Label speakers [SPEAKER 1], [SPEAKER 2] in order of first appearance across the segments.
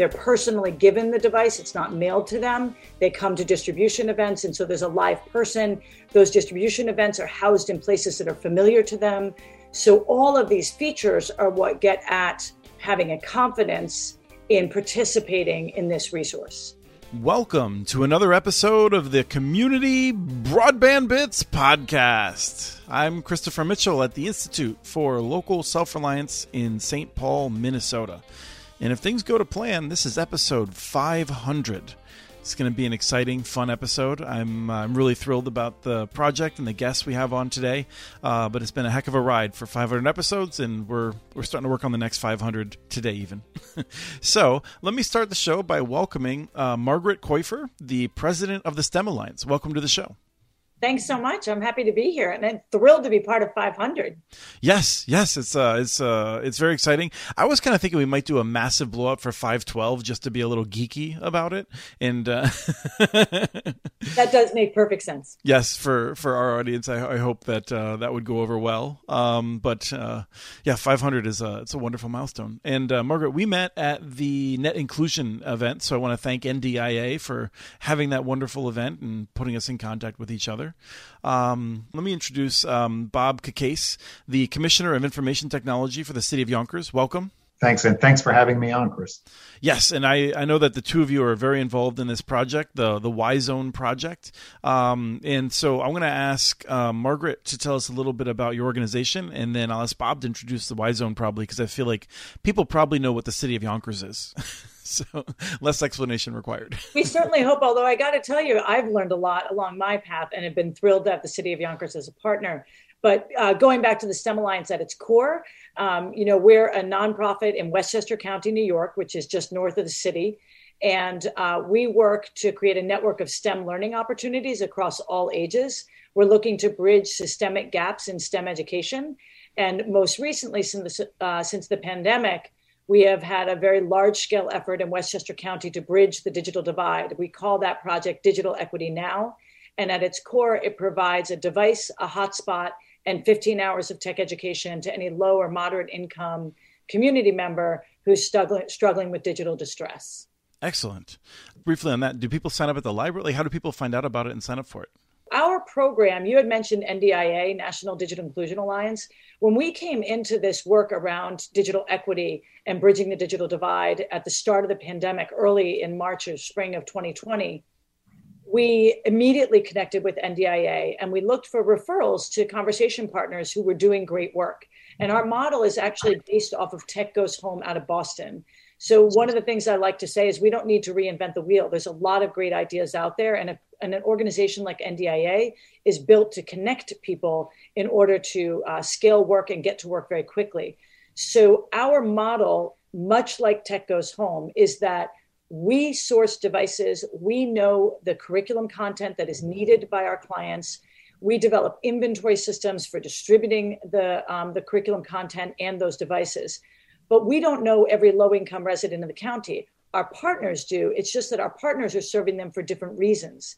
[SPEAKER 1] They're personally given the device, it's not mailed to them. They come to distribution events, and so there's a live person. Those distribution events are housed in places that are familiar to them. So, all of these features are what get at having a confidence in participating in this resource.
[SPEAKER 2] Welcome to another episode of the Community Broadband Bits podcast. I'm Christopher Mitchell at the Institute for Local Self Reliance in St. Paul, Minnesota. And if things go to plan, this is episode 500. It's going to be an exciting, fun episode. I'm I'm really thrilled about the project and the guests we have on today. Uh, but it's been a heck of a ride for 500 episodes, and we're we're starting to work on the next 500 today, even. so let me start the show by welcoming uh, Margaret Kaufer, the president of the STEM Alliance. Welcome to the show.
[SPEAKER 1] Thanks so much. I'm happy to be here and I'm thrilled to be part of 500.
[SPEAKER 2] Yes, yes, it's uh, it's uh, it's very exciting. I was kind of thinking we might do a massive blowout for 512 just to be a little geeky about it, and uh...
[SPEAKER 1] that does make perfect sense.
[SPEAKER 2] Yes, for for our audience, I, I hope that uh, that would go over well. Um, but uh, yeah, 500 is a it's a wonderful milestone. And uh, Margaret, we met at the Net Inclusion event, so I want to thank NDIA for having that wonderful event and putting us in contact with each other. Um, let me introduce um, Bob Cacase, the Commissioner of Information Technology for the City of Yonkers. Welcome.
[SPEAKER 3] Thanks, and thanks for having me on, Chris.
[SPEAKER 2] Yes, and I, I know that the two of you are very involved in this project, the the Y Zone project. Um, and so I'm going to ask uh, Margaret to tell us a little bit about your organization, and then I'll ask Bob to introduce the Y Zone probably because I feel like people probably know what the City of Yonkers is. so less explanation required.
[SPEAKER 1] we certainly hope, although I got to tell you, I've learned a lot along my path and have been thrilled to have the City of Yonkers as a partner. But uh, going back to the STEM Alliance at its core, um, you know, we're a nonprofit in Westchester County, New York, which is just north of the city. And uh, we work to create a network of STEM learning opportunities across all ages. We're looking to bridge systemic gaps in STEM education. And most recently, since uh, since the pandemic, we have had a very large scale effort in Westchester County to bridge the digital divide. We call that project Digital Equity Now. And at its core, it provides a device, a hotspot, and 15 hours of tech education to any low or moderate income community member who's struggling, struggling with digital distress.
[SPEAKER 2] Excellent. Briefly on that, do people sign up at the library? How do people find out about it and sign up for it?
[SPEAKER 1] Our program, you had mentioned NDIA, National Digital Inclusion Alliance. When we came into this work around digital equity and bridging the digital divide at the start of the pandemic, early in March or spring of 2020, we immediately connected with NDIA and we looked for referrals to conversation partners who were doing great work. And our model is actually based off of Tech Goes Home out of Boston. So, one of the things I like to say is we don't need to reinvent the wheel. There's a lot of great ideas out there, and, a, and an organization like NDIA is built to connect people in order to uh, scale work and get to work very quickly. So, our model, much like Tech Goes Home, is that we source devices, we know the curriculum content that is needed by our clients. We develop inventory systems for distributing the, um, the curriculum content and those devices. But we don't know every low income resident in the county. Our partners do. It's just that our partners are serving them for different reasons.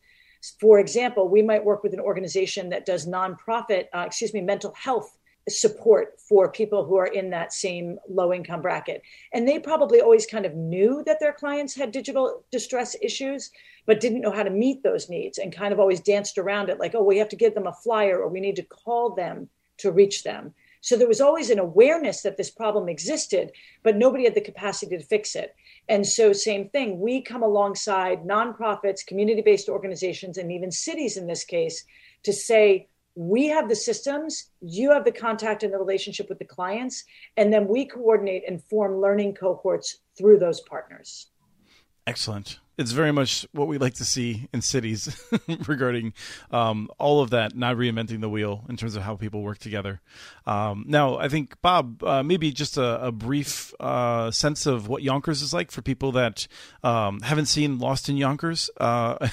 [SPEAKER 1] For example, we might work with an organization that does nonprofit, uh, excuse me, mental health support for people who are in that same low income bracket. And they probably always kind of knew that their clients had digital distress issues, but didn't know how to meet those needs and kind of always danced around it like, oh, we have to give them a flyer or we need to call them to reach them. So there was always an awareness that this problem existed, but nobody had the capacity to fix it. And so, same thing, we come alongside nonprofits, community based organizations, and even cities in this case to say, we have the systems, you have the contact and the relationship with the clients, and then we coordinate and form learning cohorts through those partners.
[SPEAKER 2] Excellent. It's very much what we like to see in cities regarding um, all of that, not reinventing the wheel in terms of how people work together. Um, now, I think, Bob, uh, maybe just a, a brief uh, sense of what Yonkers is like for people that um, haven't seen Lost in Yonkers. Uh,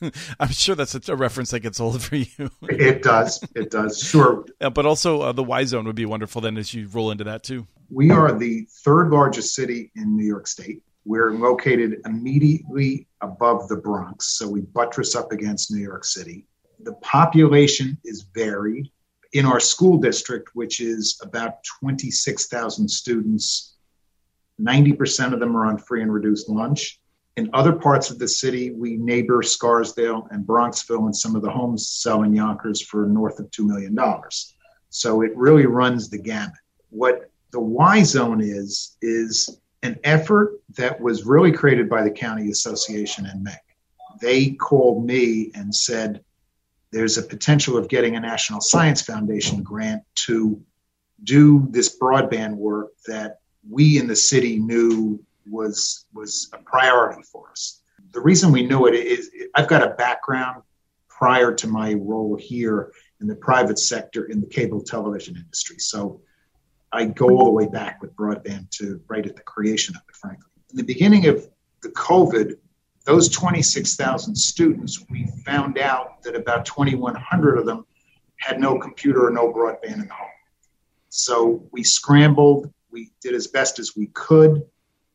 [SPEAKER 2] I'm sure that's a, reference that gets old for you.
[SPEAKER 3] it does. It does. Sure.
[SPEAKER 2] But also uh, the Y zone would be wonderful then as you roll into that too.
[SPEAKER 3] We are the third largest city in New York State. We're located immediately above the Bronx, so we buttress up against New York City. The population is varied. In our school district, which is about 26,000 students, 90% of them are on free and reduced lunch. In other parts of the city, we neighbor Scarsdale and Bronxville, and some of the homes sell in Yonkers for north of $2 million. So it really runs the gamut. What the Y zone is, is an effort that was really created by the County Association and MEG. They called me and said, there's a potential of getting a National Science Foundation grant to do this broadband work that we in the city knew was was a priority for us. The reason we knew it is I've got a background prior to my role here in the private sector in the cable television industry. So I go all the way back with broadband to right at the creation of it, frankly. In the beginning of the COVID, those 26,000 students, we found out that about 2,100 of them had no computer or no broadband in the home. So we scrambled, we did as best as we could,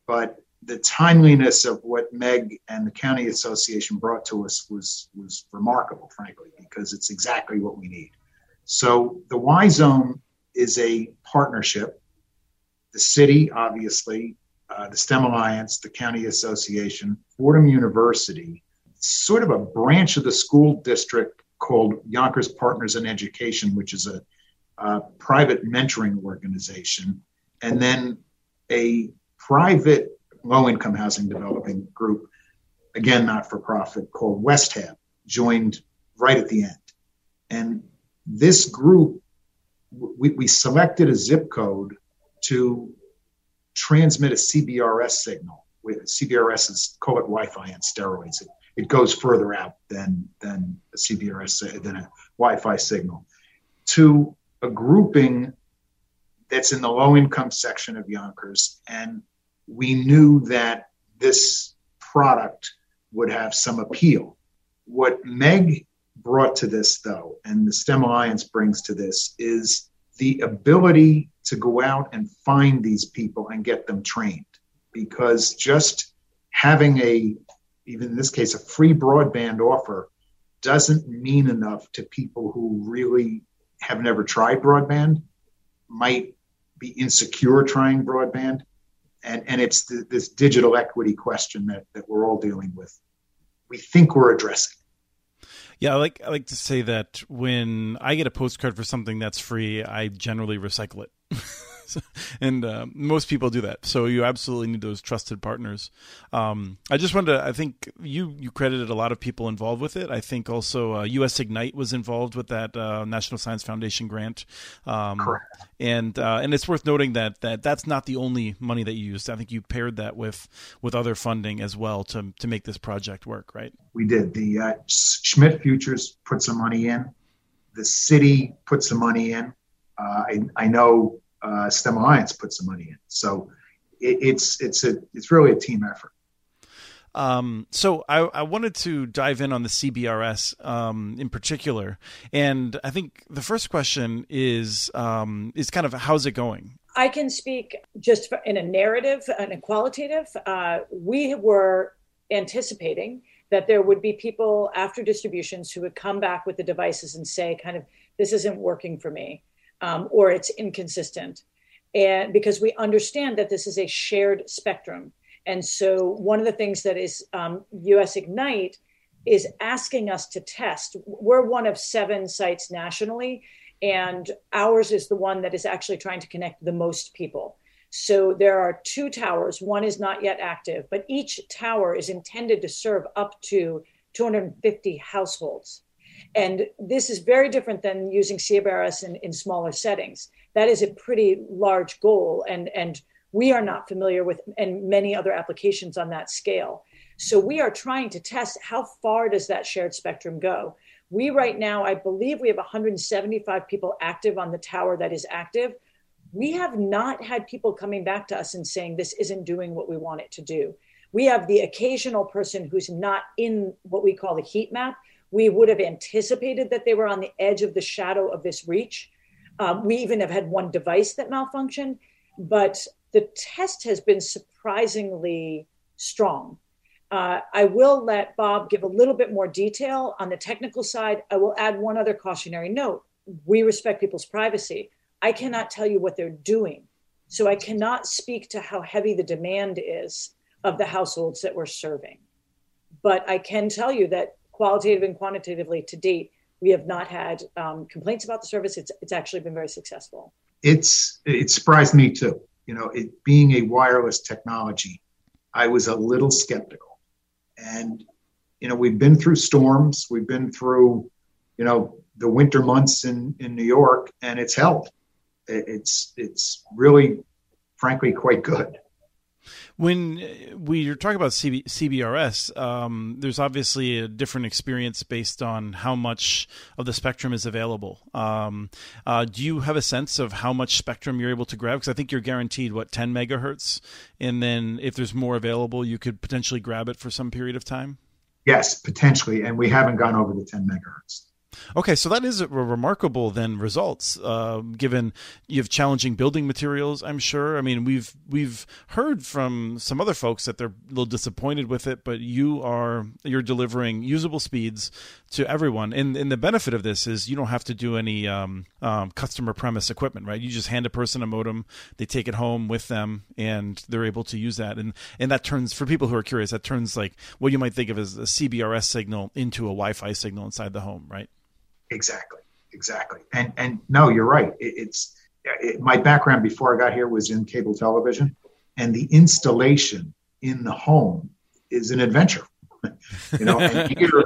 [SPEAKER 3] but the timeliness of what Meg and the county association brought to us was was remarkable, frankly, because it's exactly what we need. So the Y Zone is a partnership. The city, obviously, uh, the STEM Alliance, the county association, Fordham University, sort of a branch of the school district called Yonkers Partners in Education, which is a, a private mentoring organization, and then a private low income housing developing group, again, not for profit, called Westhab, joined right at the end. And this group, we, we selected a zip code to transmit a CBRS signal. With CBRS is call it Wi-Fi on steroids. It, it goes further out than than a CBRS than a Wi-Fi signal to a grouping that's in the low income section of Yonkers, and we knew that this product would have some appeal. What Meg brought to this, though, and the STEM Alliance brings to this, is the ability to go out and find these people and get them trained. Because just having a, even in this case, a free broadband offer doesn't mean enough to people who really have never tried broadband, might be insecure trying broadband. And, and it's this digital equity question that, that we're all dealing with. We think we're addressing.
[SPEAKER 2] Yeah, I like I like to say that when I get a postcard for something that's free, I generally recycle it. and uh, most people do that. So you absolutely need those trusted partners. Um, I just wanted to, I think you, you credited a lot of people involved with it. I think also uh, US Ignite was involved with that uh, National Science Foundation grant. Um,
[SPEAKER 3] Correct.
[SPEAKER 2] And, uh, and it's worth noting that, that that's not the only money that you used. I think you paired that with, with other funding as well to, to make this project work, right?
[SPEAKER 3] We did. The uh, Schmidt Futures put some money in. The city put some money in. Uh, I, I know uh, STEM Alliance put some money in. So it, it's it's a it's really a team effort.
[SPEAKER 2] Um, so I, I, wanted to dive in on the CBRS um, in particular, and I think the first question is um, is kind of how's it going?
[SPEAKER 1] I can speak just in a narrative and a qualitative. Uh, we were anticipating that there would be people after distributions who would come back with the devices and say, kind of, this isn't working for me um, or it's inconsistent. And because we understand that this is a shared spectrum. And so one of the things that is um, US Ignite is asking us to test. We're one of seven sites nationally, and ours is the one that is actually trying to connect the most people. So there are two towers. One is not yet active, but each tower is intended to serve up to 250 households. And this is very different than using CBRS in, in smaller settings. That is a pretty large goal, and, and we are not familiar with and many other applications on that scale. So we are trying to test how far does that shared spectrum go. We right now, I believe we have 175 people active on the tower that is active. We have not had people coming back to us and saying this isn't doing what we want it to do. We have the occasional person who's not in what we call the heat map, we would have anticipated that they were on the edge of the shadow of this reach. Um, we even have had one device that malfunctioned, but the test has been surprisingly strong. Uh, I will let Bob give a little bit more detail on the technical side. I will add one other cautionary note. We respect people's privacy. I cannot tell you what they're doing So I cannot speak to how heavy the demand is of the households that we're serving. But I can tell you that qualitative and quantitatively to date, we have not had um, complaints about the service. It's, it's actually been very successful.
[SPEAKER 3] It's it surprised me too. You know, it being a wireless technology, I was a little skeptical. And you know, we've been through storms, we've been through, you know, the winter months in in New York, and it's held. It's it's really, frankly, quite good.
[SPEAKER 2] When we are talking about CB, CBRS, um, there's obviously a different experience based on how much of the spectrum is available. Um, uh, do you have a sense of how much spectrum you're able to grab? Because I think you're guaranteed what 10 megahertz, and then if there's more available, you could potentially grab it for some period of time.
[SPEAKER 3] Yes, potentially, and we haven't gone over the 10 megahertz.
[SPEAKER 2] Okay, so that is a remarkable then results, uh, given you have challenging building materials. I'm sure. I mean, we've we've heard from some other folks that they're a little disappointed with it, but you are you're delivering usable speeds to everyone, and and the benefit of this is you don't have to do any um, um, customer premise equipment, right? You just hand a person a modem, they take it home with them, and they're able to use that, and and that turns for people who are curious, that turns like what you might think of as a CBRS signal into a Wi-Fi signal inside the home, right?
[SPEAKER 3] Exactly, exactly. And and no, you're right. It, it's it, my background before I got here was in cable television, and the installation in the home is an adventure. you know, and here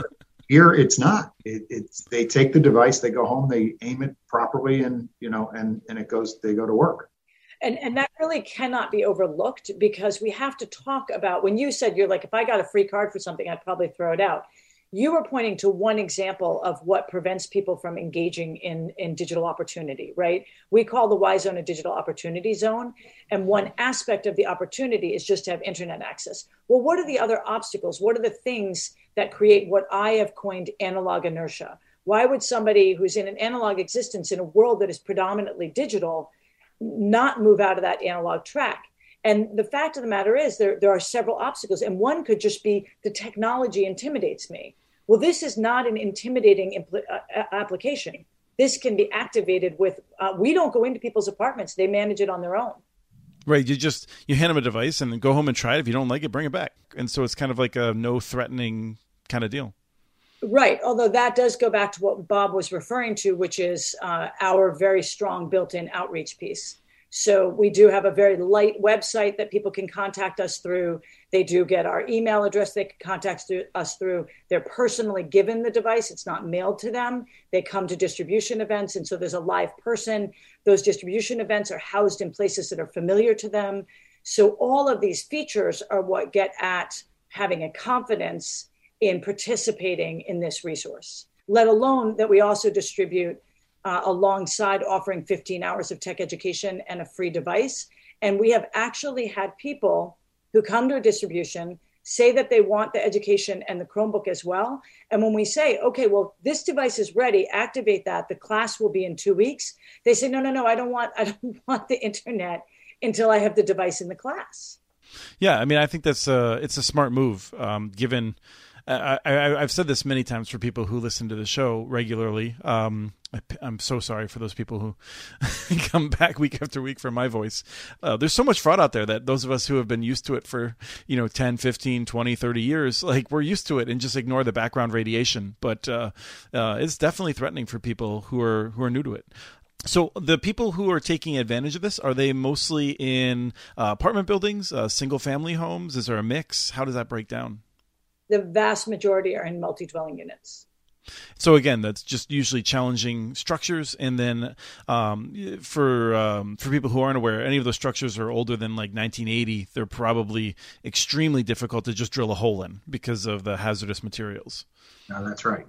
[SPEAKER 3] here it's not. It, it's they take the device, they go home, they aim it properly, and you know, and and it goes. They go to work.
[SPEAKER 1] And, and that really cannot be overlooked because we have to talk about when you said you're like if i got a free card for something i'd probably throw it out you were pointing to one example of what prevents people from engaging in, in digital opportunity, right? We call the Y zone a digital opportunity zone. And one aspect of the opportunity is just to have internet access. Well, what are the other obstacles? What are the things that create what I have coined analog inertia? Why would somebody who's in an analog existence in a world that is predominantly digital not move out of that analog track? And the fact of the matter is, there, there are several obstacles, and one could just be the technology intimidates me. Well, this is not an intimidating impl- uh, application. This can be activated with, uh, we don't go into people's apartments, they manage it on their own.
[SPEAKER 2] Right. You just, you hand them a device and then go home and try it. If you don't like it, bring it back. And so it's kind of like a no threatening kind of deal.
[SPEAKER 1] Right. Although that does go back to what Bob was referring to, which is uh, our very strong built in outreach piece. So we do have a very light website that people can contact us through. They do get our email address they can contact us through. They're personally given the device, it's not mailed to them. They come to distribution events, and so there's a live person. Those distribution events are housed in places that are familiar to them. So all of these features are what get at having a confidence in participating in this resource, let alone that we also distribute uh, alongside offering 15 hours of tech education and a free device. And we have actually had people who come to a distribution say that they want the education and the Chromebook as well. And when we say, okay, well, this device is ready, activate that, the class will be in two weeks. They say, no, no, no, I don't want, I don't want the internet until I have the device in the class.
[SPEAKER 2] Yeah, I mean, I think that's a, it's a smart move, um, given I, have said this many times for people who listen to the show regularly. Um, I, am so sorry for those people who come back week after week for my voice. Uh, there's so much fraud out there that those of us who have been used to it for, you know, 10, 15, 20, 30 years, like we're used to it and just ignore the background radiation. But uh, uh, it's definitely threatening for people who are who are new to it. So the people who are taking advantage of this are they mostly in uh, apartment buildings, uh, single family homes? Is there a mix? How does that break down?
[SPEAKER 1] the vast majority are in multi-dwelling units.
[SPEAKER 2] So again, that's just usually challenging structures, and then um, for um, for people who aren't aware, any of those structures are older than like 1980. They're probably extremely difficult to just drill a hole in because of the hazardous materials.
[SPEAKER 3] No, that's right.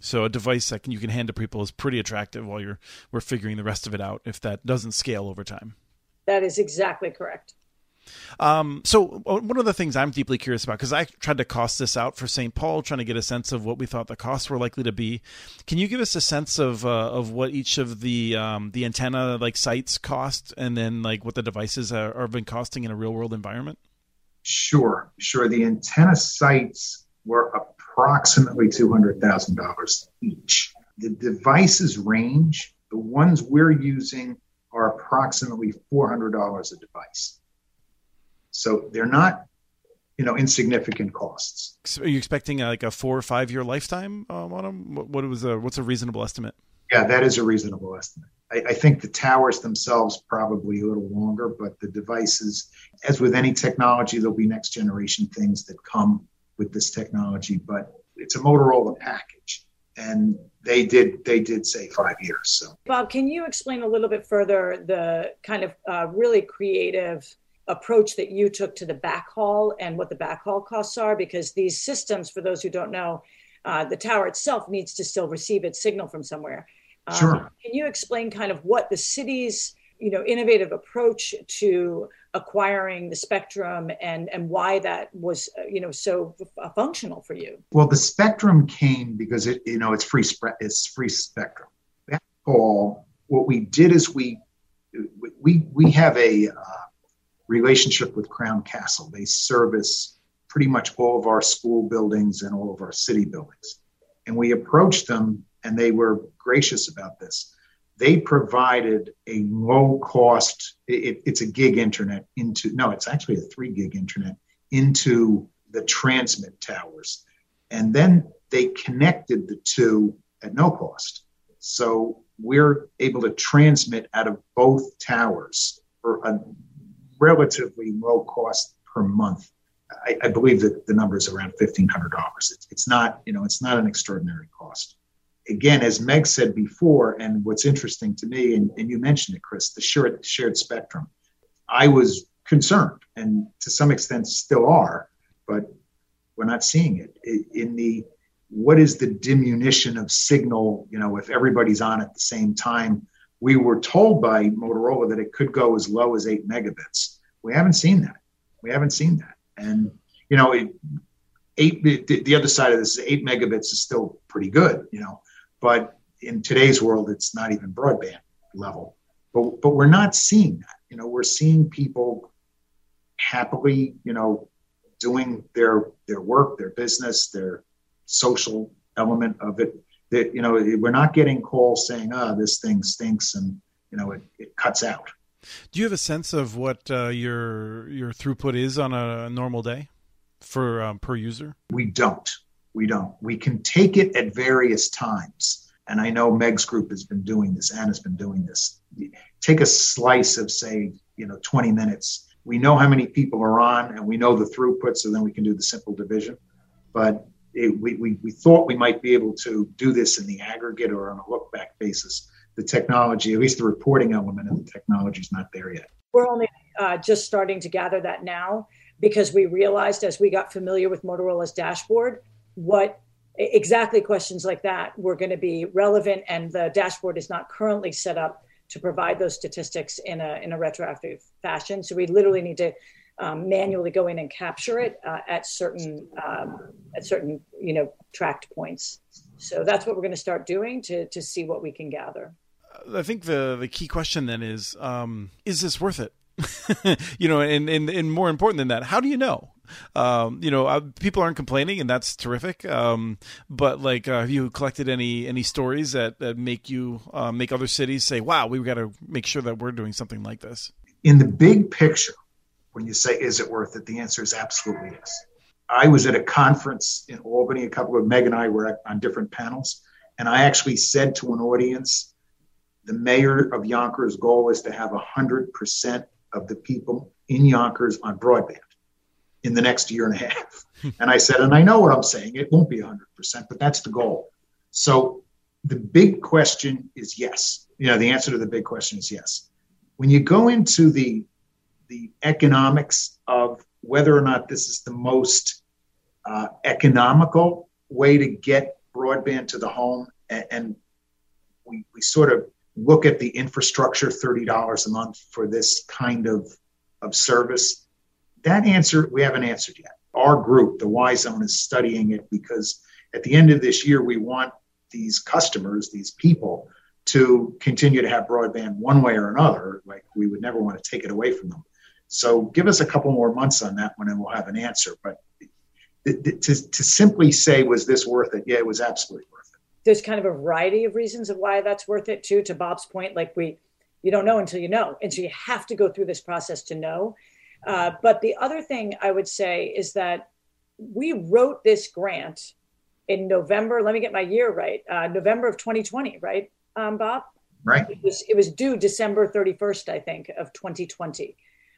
[SPEAKER 2] So a device that can, you can hand to people is pretty attractive while you're we're figuring the rest of it out. If that doesn't scale over time,
[SPEAKER 1] that is exactly correct.
[SPEAKER 2] Um, so uh, one of the things I'm deeply curious about, because I tried to cost this out for St. Paul, trying to get a sense of what we thought the costs were likely to be. Can you give us a sense of uh, of what each of the um, the antenna like sites cost, and then like what the devices are, are been costing in a real world environment?
[SPEAKER 3] Sure, sure. The antenna sites were approximately two hundred thousand dollars each. The devices range. The ones we're using are approximately $400 a device. So they're not, you know, insignificant costs.
[SPEAKER 2] Are you expecting like a four or five year lifetime um, on them? What was a what's a reasonable estimate?
[SPEAKER 3] Yeah, that is a reasonable estimate. I, I, think the towers themselves probably a little longer, but the devices, as with any technology, there'll be next generation things that come with this technology. But it's a Motorola package, and they did they did say five years. So,
[SPEAKER 1] Bob, can you explain a little bit further the kind of uh, really creative approach that you took to the backhaul and what the backhaul costs are? Because these systems, for those who don't know, uh, the tower itself needs to still receive its signal from somewhere.
[SPEAKER 3] Um, sure.
[SPEAKER 1] Can you explain kind of what the city's you know innovative approach to acquiring the spectrum and and why that was uh, you know so functional for you
[SPEAKER 3] well the spectrum came because it you know it's free spread it's free spectrum all what we did is we we we have a uh, relationship with crown castle. They service pretty much all of our school buildings and all of our city buildings. And we approached them and they were gracious about this. They provided a low cost it, it's a gig internet into no it's actually a three gig internet into the transmit towers. And then they connected the two at no cost. So we're able to transmit out of both towers for a relatively low cost per month. I, I believe that the number is around $1500 it's, it's not you know it's not an extraordinary cost. Again, as Meg said before, and what's interesting to me, and, and you mentioned it, Chris, the shared, shared spectrum. I was concerned, and to some extent still are, but we're not seeing it. In the what is the diminution of signal you know if everybody's on at the same time we were told by motorola that it could go as low as 8 megabits we haven't seen that we haven't seen that and you know it, eight the, the other side of this is 8 megabits is still pretty good you know but in today's world, it's not even broadband level. But, but we're not seeing that. You know, we're seeing people happily, you know, doing their their work, their business, their social element of it. That you know, we're not getting calls saying, "Ah, oh, this thing stinks," and you know, it, it cuts out.
[SPEAKER 2] Do you have a sense of what uh, your your throughput is on a normal day for um, per user?
[SPEAKER 3] We don't. We don't. We can take it at various times. And I know Meg's group has been doing this, Anna's been doing this. Take a slice of, say, you know, 20 minutes. We know how many people are on and we know the throughput, so then we can do the simple division. But it, we, we, we thought we might be able to do this in the aggregate or on a look back basis. The technology, at least the reporting element of the technology, is not there yet.
[SPEAKER 1] We're only uh, just starting to gather that now because we realized as we got familiar with Motorola's dashboard what exactly questions like that were going to be relevant and the dashboard is not currently set up to provide those statistics in a in a retroactive fashion so we literally need to um, manually go in and capture it uh, at certain um, at certain you know tracked points so that's what we're going to start doing to to see what we can gather
[SPEAKER 2] i think the the key question then is um, is this worth it you know and, and and more important than that how do you know um, you know, uh, people aren't complaining, and that's terrific. Um, but like, uh, have you collected any any stories that, that make you uh, make other cities say, "Wow, we've got to make sure that we're doing something like this"?
[SPEAKER 3] In the big picture, when you say, "Is it worth it?" the answer is absolutely yes. I was at a conference in Albany. A couple of Meg and I were on different panels, and I actually said to an audience, "The mayor of Yonkers' goal is to have hundred percent of the people in Yonkers on broadband." in the next year and a half. and I said, and I know what I'm saying, it won't be 100%, but that's the goal. So the big question is yes. You know, the answer to the big question is yes. When you go into the the economics of whether or not this is the most uh, economical way to get broadband to the home, and, and we, we sort of look at the infrastructure, $30 a month for this kind of, of service that answer we haven't answered yet. Our group, the Y Zone, is studying it because at the end of this year, we want these customers, these people, to continue to have broadband one way or another. Like we would never want to take it away from them. So give us a couple more months on that one, and we'll have an answer. But to, to simply say, was this worth it? Yeah, it was absolutely worth it.
[SPEAKER 1] There's kind of a variety of reasons of why that's worth it too. To Bob's point, like we You don't know until you know. And so you have to go through this process to know. Uh, but the other thing I would say is that we wrote this grant in November. Let me get my year right. Uh, November of 2020, right, um, Bob?
[SPEAKER 3] Right.
[SPEAKER 1] It was, it was due December 31st, I think, of 2020.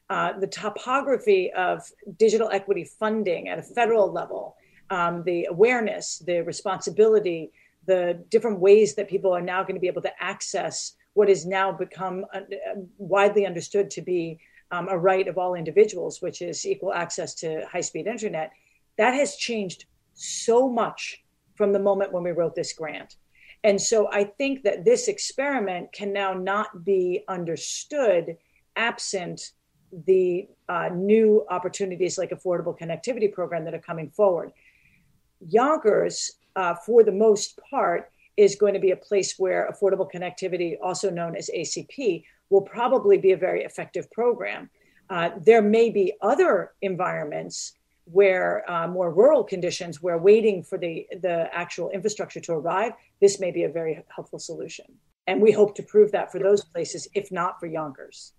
[SPEAKER 1] Uh, the topography of digital equity funding at a federal level, um, the awareness, the responsibility, the different ways that people are now going to be able to access what has now become uh, widely understood to be um, a right of all individuals, which is equal access to high speed internet, that has changed so much from the moment when we wrote this grant. And so I think that this experiment can now not be understood absent the uh, new opportunities like affordable connectivity program that are coming forward. Yonkers, uh, for the most part, is going to be a place where affordable connectivity, also known as ACP, will probably be a very effective program. Uh, there may be other environments where uh, more rural conditions, where waiting for the, the actual infrastructure to arrive, this may be a very helpful solution. And we hope to prove that for those places, if not for Yonkers.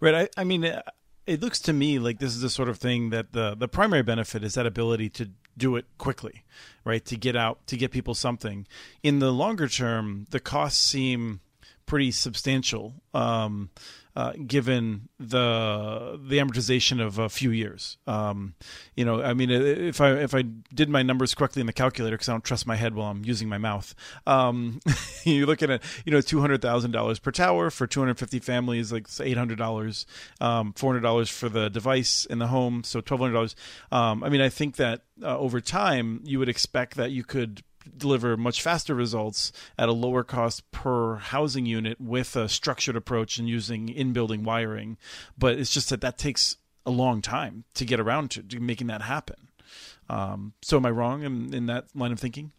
[SPEAKER 2] Right. I, I mean, uh, it looks to me like this is the sort of thing that the the primary benefit is that ability to do it quickly, right? To get out, to get people something. In the longer term, the costs seem pretty substantial. Um, uh, given the the amortization of a few years. Um, you know, I mean, if I if I did my numbers correctly in the calculator, because I don't trust my head while I'm using my mouth, um, you're looking at you know two hundred thousand dollars per tower for two hundred fifty families, like eight hundred dollars, um, four hundred dollars for the device in the home, so twelve hundred dollars. Um, I mean, I think that uh, over time you would expect that you could deliver much faster results at a lower cost per housing unit with a structured approach and using in-building wiring. But it's just that that takes a long time to get around to, to making that happen. Um, so am i wrong in, in that line of thinking?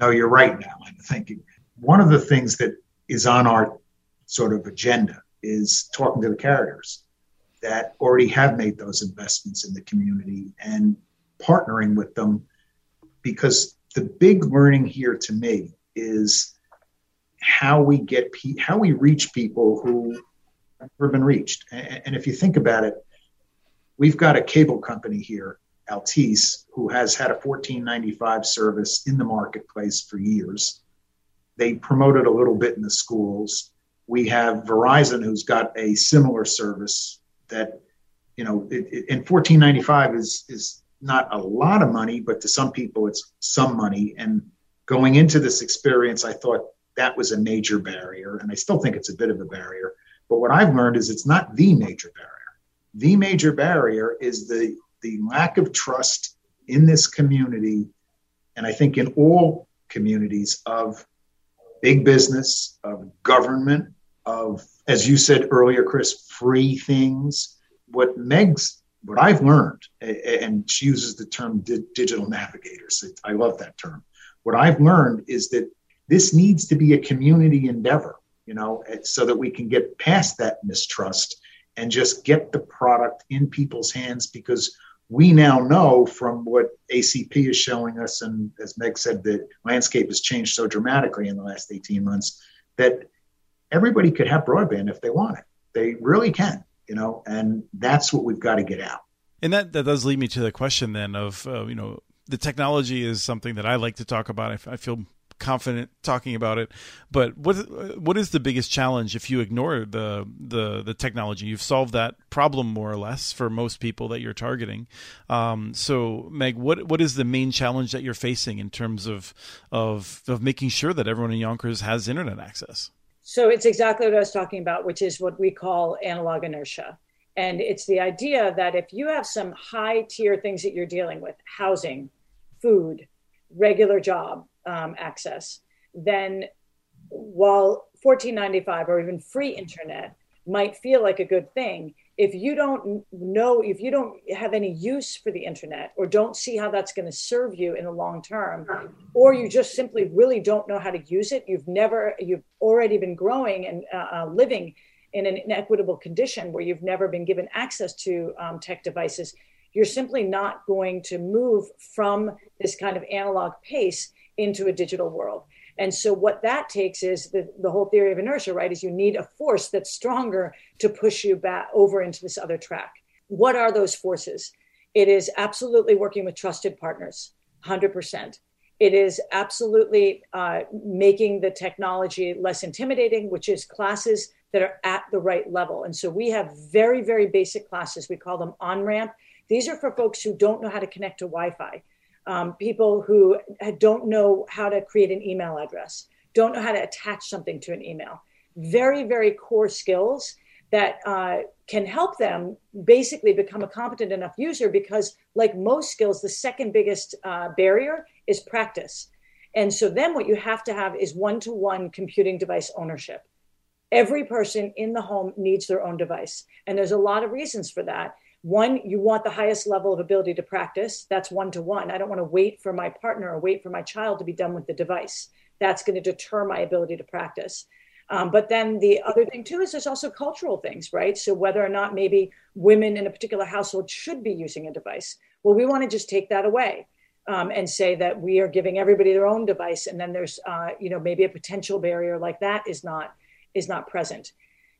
[SPEAKER 3] No you're right in that line of thinking. One of the things that is on our sort of agenda is talking to the carriers that already have made those investments in the community and partnering with them because the big learning here to me is how we get pe- how we reach people who have never been reached. And, and if you think about it, we've got a cable company here, Altice, who has had a 1495 service in the marketplace for years. They promoted a little bit in the schools. We have Verizon, who's got a similar service that, you know, it, it, and 1495 is is not a lot of money, but to some people it's some money. And going into this experience, I thought that was a major barrier, and I still think it's a bit of a barrier. But what I've learned is it's not the major barrier. The major barrier is the the lack of trust in this community, and I think in all communities of big business, of government, of as you said earlier, Chris, free things. What Meg's what I've learned, and she uses the term di- digital navigators. I love that term. What I've learned is that this needs to be a community endeavor, you know, eh, so that we can get past that mistrust and just get the product in people's hands because we now know from what ACP is showing us, and as Meg said, the landscape has changed so dramatically in the last 18 months that everybody could have broadband if they want it. They really can you know, and that's what we've got to get out.
[SPEAKER 2] And that, that does lead me to the question then of, uh, you know, the technology is something that I like to talk about. I, I feel confident talking about it. But what what is the biggest challenge if you ignore the the the technology? You've solved that problem more or less for most people that you're targeting. Um, so, Meg, what what is the main challenge that you're facing in terms of of of making sure that everyone in Yonkers has internet access?
[SPEAKER 1] So it's exactly what I was talking about, which is what we call analog inertia. And it's the idea that if you have some high tier things that you're dealing with, housing, food, regular job um, access, then while 1495 or even free internet might feel like a good thing, if you don't know, if you don't have any use for the internet or don't see how that's going to serve you in the long term, or you just simply really don't know how to use it, you've never, you've already been growing and uh, uh, living in an inequitable condition where you've never been given access to um, tech devices, you're simply not going to move from this kind of analog pace into a digital world. And so what that takes is the, the whole theory of inertia, right? Is you need a force that's stronger to push you back over into this other track. What are those forces? It is absolutely working with trusted partners, 100%. It is absolutely uh, making the technology less intimidating, which is classes that are at the right level. And so we have very, very basic classes. We call them on ramp. These are for folks who don't know how to connect to Wi Fi, um, people who don't know how to create an email address, don't know how to attach something to an email. Very, very core skills that uh, can help them basically become a competent enough user because, like most skills, the second biggest uh, barrier is practice. And so then what you have to have is one to one computing device ownership every person in the home needs their own device. And there's a lot of reasons for that. One, you want the highest level of ability to practice. That's one to one. I don't want to wait for my partner or wait for my child to be done with the device. That's going to deter my ability to practice. Um, but then the other thing too is there's also cultural things, right? So whether or not maybe women in a particular household should be using a device. Well, we want to just take that away. Um, and say that we are giving everybody their own device, and then there's, uh, you know, maybe a potential barrier like that is not is not present.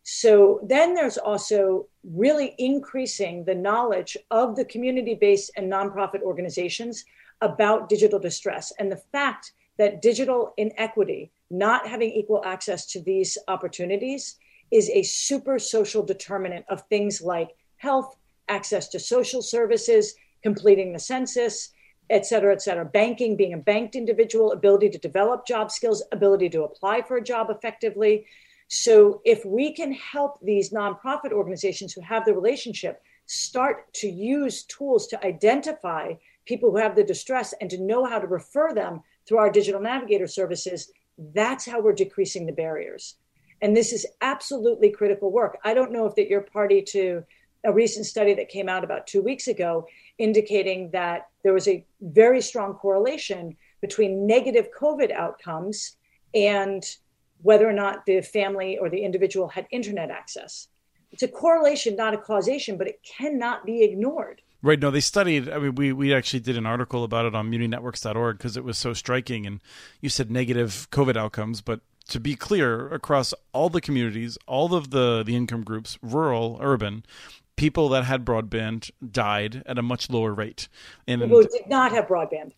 [SPEAKER 1] So then there's also really increasing the knowledge of the community based and nonprofit organizations about digital distress and the fact that digital inequity, not having equal access to these opportunities, is a super social determinant of things like health, access to social services, completing the census, et cetera, et cetera. Banking, being a banked individual, ability to develop job skills, ability to apply for a job effectively. So if we can help these nonprofit organizations who have the relationship start to use tools to identify people who have the distress and to know how to refer them through our digital navigator services, that's how we're decreasing the barriers. And this is absolutely critical work. I don't know if that you're party to a recent study that came out about two weeks ago indicating that there was a very strong correlation between negative COVID outcomes and whether or not the family or the individual had internet access. It's a correlation, not a causation, but it cannot be ignored.
[SPEAKER 2] Right. No, they studied. I mean, we, we actually did an article about it on muninetworks.org because it was so striking. And you said negative COVID outcomes, but to be clear, across all the communities, all of the, the income groups, rural, urban, people that had broadband died at a much lower rate.
[SPEAKER 1] And people who did not have broadband.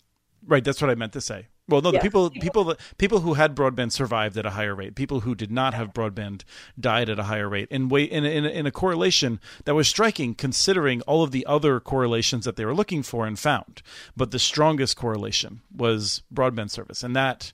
[SPEAKER 2] Right. That's what I meant to say. Well, no, the people people people who had broadband survived at a higher rate. People who did not have broadband died at a higher rate. And way in in, in a correlation that was striking, considering all of the other correlations that they were looking for and found. But the strongest correlation was broadband service, and that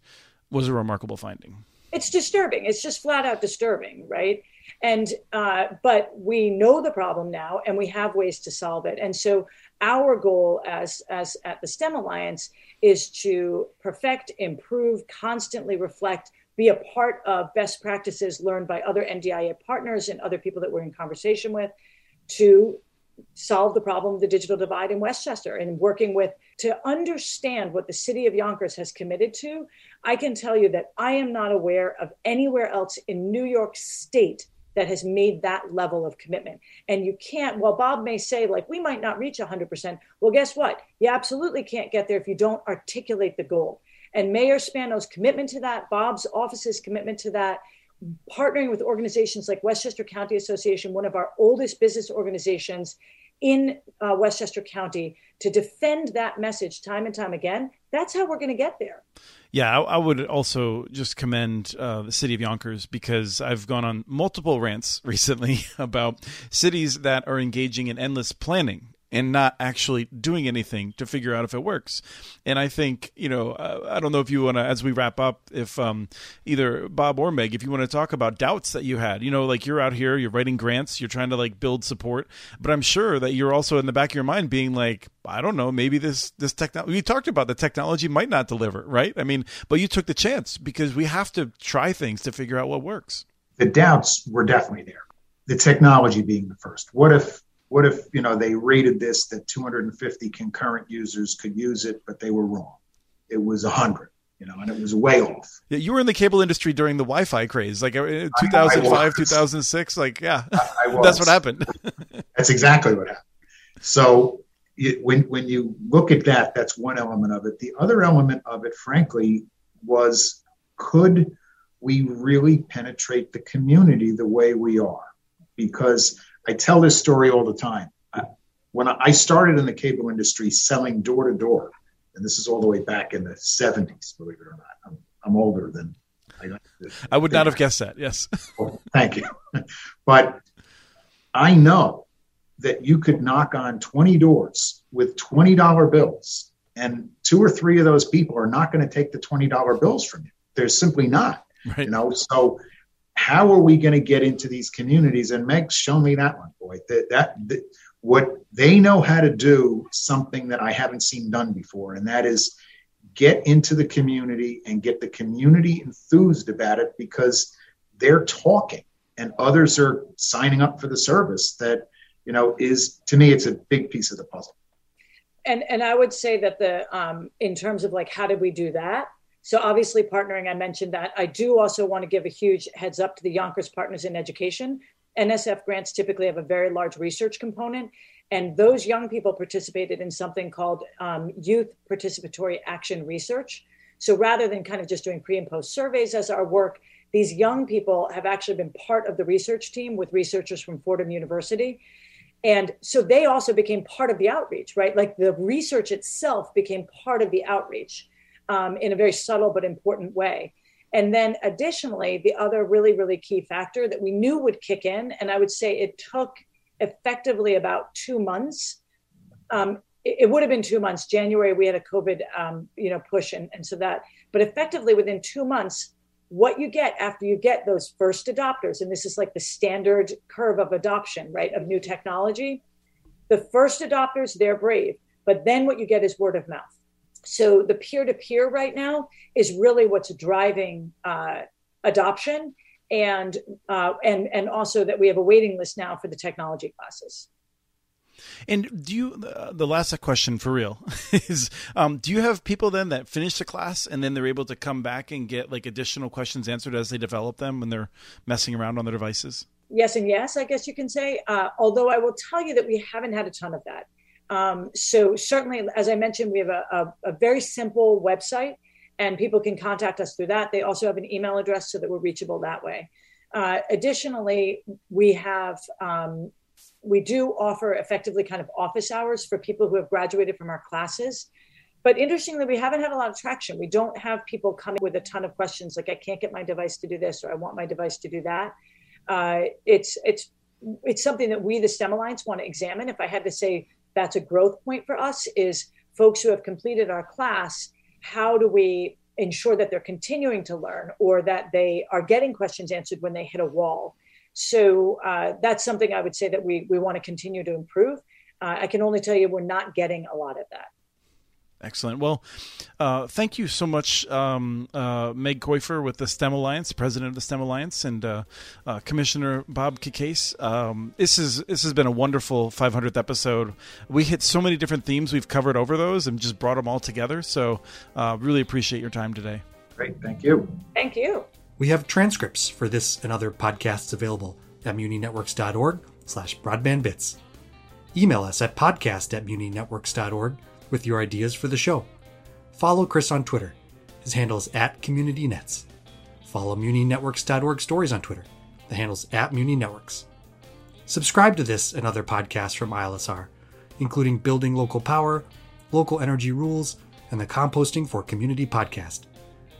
[SPEAKER 2] was a remarkable finding.
[SPEAKER 1] It's disturbing. It's just flat out disturbing, right? And uh, but we know the problem now, and we have ways to solve it. And so our goal as as at the STEM Alliance is to perfect, improve, constantly reflect, be a part of best practices learned by other NDIA partners and other people that we're in conversation with to solve the problem of the digital divide in Westchester and working with to understand what the city of Yonkers has committed to. I can tell you that I am not aware of anywhere else in New York State that has made that level of commitment. And you can't, well, Bob may say, like, we might not reach 100%. Well, guess what? You absolutely can't get there if you don't articulate the goal. And Mayor Spano's commitment to that, Bob's office's commitment to that, partnering with organizations like Westchester County Association, one of our oldest business organizations in uh, Westchester County, to defend that message time and time again, that's how we're going to get there.
[SPEAKER 2] Yeah, I, I, would also just commend uh, the city of Yonkers because I've gone on multiple rants recently about cities that are engaging in endless planning and not actually doing anything to figure out if it works. And I think, you know, uh, I don't know if you want to, as we wrap up, if um, either Bob or Meg, if you want to talk about doubts that you had, you know, like you're out here, you're writing grants, you're trying to like build support, but I'm sure that you're also in the back of your mind being like, I don't know, maybe this, this technology, we talked about the technology might not deliver, right? I mean, but you took the chance because we have to try things to figure out what works.
[SPEAKER 3] The doubts were definitely there. The technology being the first. What if what if you know they rated this that 250 concurrent users could use it, but they were wrong? It was 100 you know, and it was way off.
[SPEAKER 2] Yeah, you were in the cable industry during the Wi-Fi craze, like uh, 2005, 2006. Like, yeah, I, I that's what happened.
[SPEAKER 3] that's exactly what happened. So it, when when you look at that, that's one element of it. The other element of it, frankly, was could we really penetrate the community the way we are? Because I tell this story all the time. When I started in the cable industry selling door to door, and this is all the way back in the 70s, believe it or not. I'm, I'm older than
[SPEAKER 2] I, I would not have guessed that. Yes.
[SPEAKER 3] well, thank you. But I know that you could knock on 20 doors with $20 bills, and two or three of those people are not going to take the $20 bills from you. They're simply not. Right. You know, so how are we going to get into these communities? And Meg, show me that one, boy. That, that, that what they know how to do something that I haven't seen done before, and that is get into the community and get the community enthused about it because they're talking and others are signing up for the service that you know is to me it's a big piece of the puzzle
[SPEAKER 1] and and i would say that the um in terms of like how did we do that so obviously partnering i mentioned that i do also want to give a huge heads up to the yonkers partners in education nsf grants typically have a very large research component and those young people participated in something called um, youth participatory action research so rather than kind of just doing pre and post surveys as our work these young people have actually been part of the research team with researchers from Fordham University. And so they also became part of the outreach, right? Like the research itself became part of the outreach um, in a very subtle but important way. And then additionally, the other really, really key factor that we knew would kick in, and I would say it took effectively about two months. Um, it, it, would have been two months. January, we had a COVID, um, you know, push, and, and so that. But effectively, within two months, what you get after you get those first adopters, and this is like the standard curve of adoption, right, of new technology. The first adopters, they're brave, but then what you get is word of mouth. So the peer to peer right now is really what's driving uh, adoption, and uh, and and also that we have a waiting list now for the technology classes.
[SPEAKER 2] And do you, uh, the last question for real is, um, do you have people then that finish the class and then they're able to come back and get like additional questions answered as they develop them when they're messing around on their devices?
[SPEAKER 1] Yes, and yes, I guess you can say. Uh, although I will tell you that we haven't had a ton of that. Um, so certainly, as I mentioned, we have a, a, a very simple website and people can contact us through that. They also have an email address so that we're reachable that way. Uh, additionally, we have um, we do offer effectively kind of office hours for people who have graduated from our classes. But interestingly, we haven't had a lot of traction. We don't have people coming with a ton of questions like, I can't get my device to do this, or I want my device to do that. Uh, it's, it's, it's something that we, the STEM Alliance, want to examine. If I had to say that's a growth point for us, is folks who have completed our class, how do we ensure that they're continuing to learn or that they are getting questions answered when they hit a wall? So uh, that's something I would say that we, we want to continue to improve. Uh, I can only tell you we're not getting a lot of that.
[SPEAKER 2] Excellent. Well, uh, thank you so much, um, uh, Meg Kaufer with the STEM Alliance, president of the STEM Alliance, and uh, uh Commissioner Bob Cacase. Um, this is this has been a wonderful 500th episode. We hit so many different themes. We've covered over those and just brought them all together. So, uh, really appreciate your time today.
[SPEAKER 3] Great. Thank you.
[SPEAKER 1] Thank you.
[SPEAKER 4] We have transcripts for this and other podcasts available at muninetworks.org slash broadbandbits. Email us at podcast at muninetworks.org with your ideas for the show. Follow Chris on Twitter. His handle is at CommunityNets. Follow muninetworks.org stories on Twitter. The handle's at muninetworks. Subscribe to this and other podcasts from ILSR, including Building Local Power, Local Energy Rules, and the Composting for Community podcast.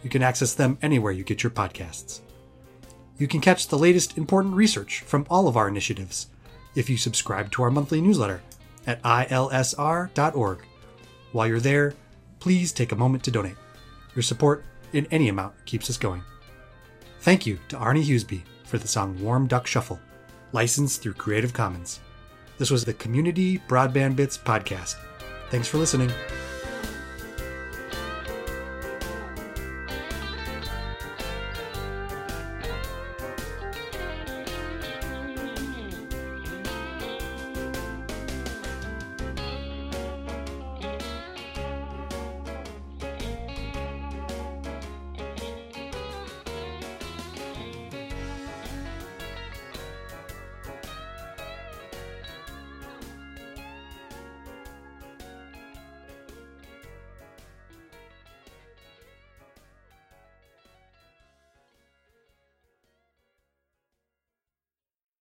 [SPEAKER 4] You can access them anywhere you get your podcasts. You can catch the latest important research from all of our initiatives if you subscribe to our monthly newsletter at ilsr.org. While you're there, please take a moment to donate. Your support in any amount keeps us going. Thank you to Arnie Huseby for the song Warm Duck Shuffle, licensed through Creative Commons. This was the Community Broadband Bits podcast. Thanks for listening.